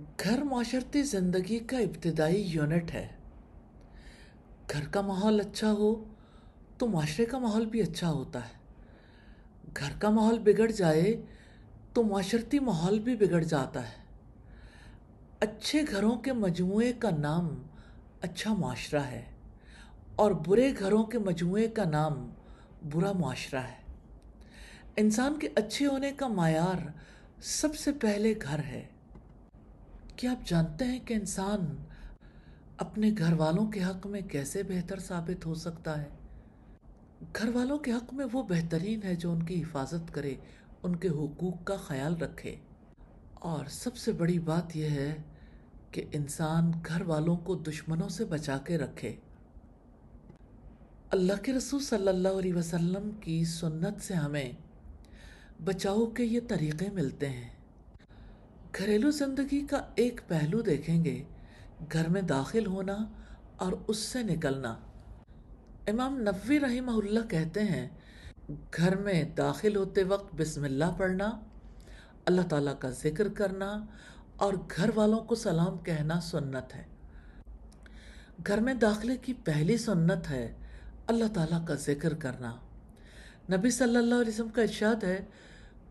گھر معاشرتی زندگی کا ابتدائی یونٹ ہے۔ گھر کا ماحول اچھا ہو تو معاشرے کا ماحول بھی اچھا ہوتا ہے۔ گھر کا ماحول بگڑ جائے تو معاشرتی ماحول بھی بگڑ جاتا ہے۔ اچھے گھروں کے مجموعے کا نام اچھا معاشرہ ہے اور برے گھروں کے مجموعے کا نام برا معاشرہ ہے۔ انسان کے اچھے ہونے کا معیار سب سے پہلے گھر ہے۔ کیا آپ جانتے ہیں کہ انسان اپنے گھر والوں کے حق میں کیسے بہتر ثابت ہو سکتا ہے؟ گھر والوں کے حق میں وہ بہترین ہے جو ان کی حفاظت کرے، ان کے حقوق کا خیال رکھے۔ اور سب سے بڑی بات یہ ہے کہ انسان گھر والوں کو دشمنوں سے بچا کے رکھے۔ اللہ کے رسول صلی اللہ علیہ وسلم کی سنت سے ہمیں بچاؤ کے یہ طریقے ملتے ہیں۔ گھریلو زندگی کا ایک پہلو دیکھیں گے۔ گھر میں داخل ہونا اور اس سے نکلنا۔ امام نووی رحمہ اللہ کہتے ہیں، گھر میں داخل ہوتے وقت بسم اللہ پڑھنا، اللہ تعالیٰ کا ذکر کرنا اور گھر والوں کو سلام کہنا سنت ہے۔ گھر میں داخلے کی پہلی سنت ہے اللہ تعالیٰ کا ذکر کرنا۔ نبی صلی اللہ علیہ وسلم کا ارشاد ہے،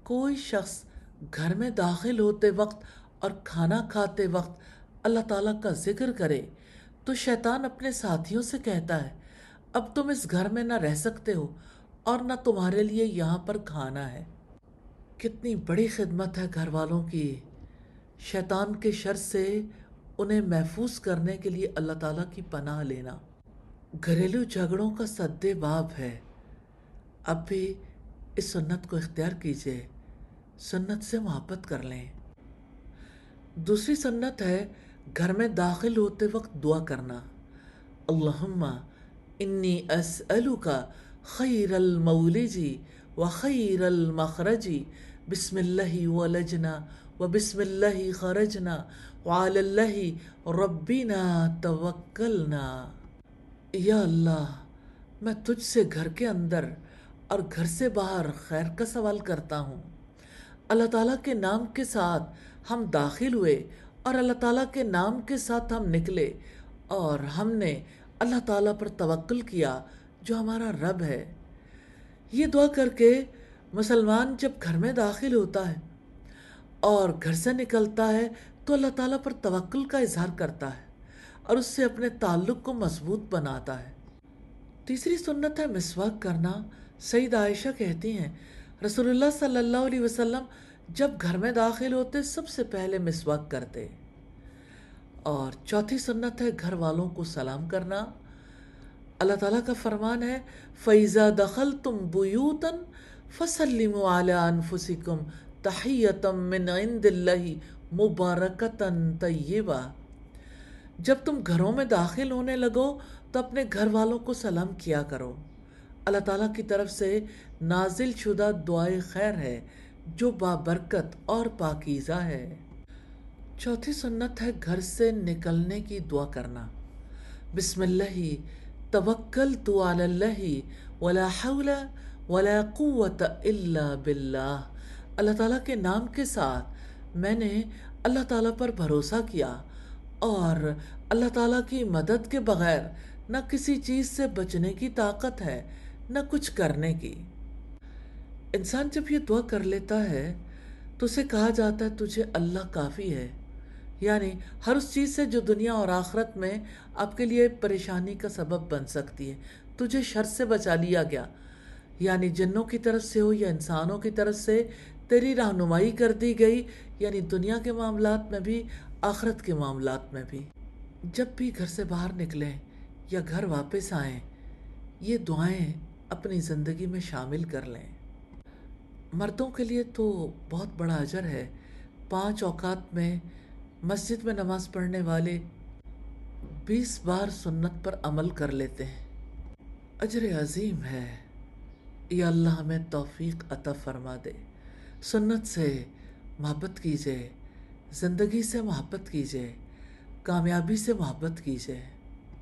کوئی شخص گھر میں داخل ہوتے وقت اور کھانا کھاتے وقت اللہ تعالیٰ کا ذکر کرے تو شیطان اپنے ساتھیوں سے کہتا ہے، اب تم اس گھر میں نہ رہ سکتے ہو اور نہ تمہارے لیے یہاں پر کھانا ہے۔ کتنی بڑی خدمت ہے گھر والوں کی۔ شیطان کے شر سے انہیں محفوظ کرنے کے لیے اللہ تعالیٰ کی پناہ لینا۔ گھریلو جھگڑوں کا سد باب ہے۔ اب بھی اس سنت کو اختیار کیجیے۔ سنت سے محبت کر لیں۔ دوسری سنت ہے گھر میں داخل ہوتے وقت دعا کرنا۔ اللہم انی اسألوکا خیر المولجی و خیر المخرجی بسم اللہ ولجنا و بسم اللہ خرجنا وعلى اللہ ربنا توکلنا۔ یا اللہ، میں تجھ سے گھر کے اندر اور گھر سے باہر خیر کا سوال کرتا ہوں۔ اللہ تعالیٰ کے نام کے ساتھ ہم داخل ہوئے اور اللہ تعالیٰ کے نام کے ساتھ ہم نکلے اور ہم نے اللہ تعالیٰ پر توکل کیا جو ہمارا رب ہے۔ یہ دعا کر کے مسلمان جب گھر میں داخل ہوتا ہے اور گھر سے نکلتا ہے تو اللہ تعالیٰ پر توکل کا اظہار کرتا ہے اور اس سے اپنے تعلق کو مضبوط بناتا ہے۔ تیسری سنت ہے مسواک کرنا سعید عائشہ کہتی ہیں رسول اللہ صلی اللہ علیہ وسلم جب گھر میں داخل ہوتے سب سے پہلے مسواک کرتے۔ اور چوتھی سنت ہے گھر والوں کو سلام کرنا۔ اللہ تعالیٰ کا فرمان ہے فیضا دخل تم بوتن فسلم انفسکم تحیتم من عند اللہ مبارکتن طیبہ جب تم گھروں میں داخل ہونے لگو، تو اپنے گھر والوں کو سلام کیا کرو۔ اللہ تعالیٰ کی طرف سے نازل شدہ دعائے خیر ہے، جو بابرکت اور پاکیزہ ہے۔ چوتھی سنت ہے گھر سے نکلنے کی دعا کرنا۔ بسم اللہ، توکل تو اللہ، ولا حول ولا قوت الا باللہ۔ اللہ تعالیٰ کے نام کے ساتھ میں نے اللہ تعالیٰ پر بھروسہ کیا اور اللہ تعالیٰ کی مدد کے بغیر نہ کسی چیز سے بچنے کی طاقت ہے۔ نہ کچھ کرنے کی۔ انسان جب یہ دعا کر لیتا ہے تو اسے کہا جاتا ہے، تجھے اللہ کافی ہے۔ یعنی ہر اس چیز سے جو دنیا اور آخرت میں آپ کے لیے پریشانی کا سبب بن سکتی ہے۔ تجھے شر سے بچا لیا گیا۔ یعنی جنوں کی طرف سے ہو یا انسانوں کی طرف سے تیری رہنمائی کر دی گئی یعنی دنیا کے معاملات میں بھی، آخرت کے معاملات میں بھی۔ جب بھی گھر سے باہر نکلیں یا گھر واپس آئیں، یہ دعائیں اپنی زندگی میں شامل کر لیں۔ مردوں کے لیے تو بہت بڑا اجر ہے۔ پانچ اوقات میں مسجد میں نماز پڑھنے والے بیس بار سنت پر عمل کر لیتے ہیں۔ اجر عظیم ہے۔ یا اللہ ہمیں توفیق عطا فرما دے۔ سنت سے محبت کیجیے زندگی سے محبت کیجیے کامیابی سے محبت کیجیے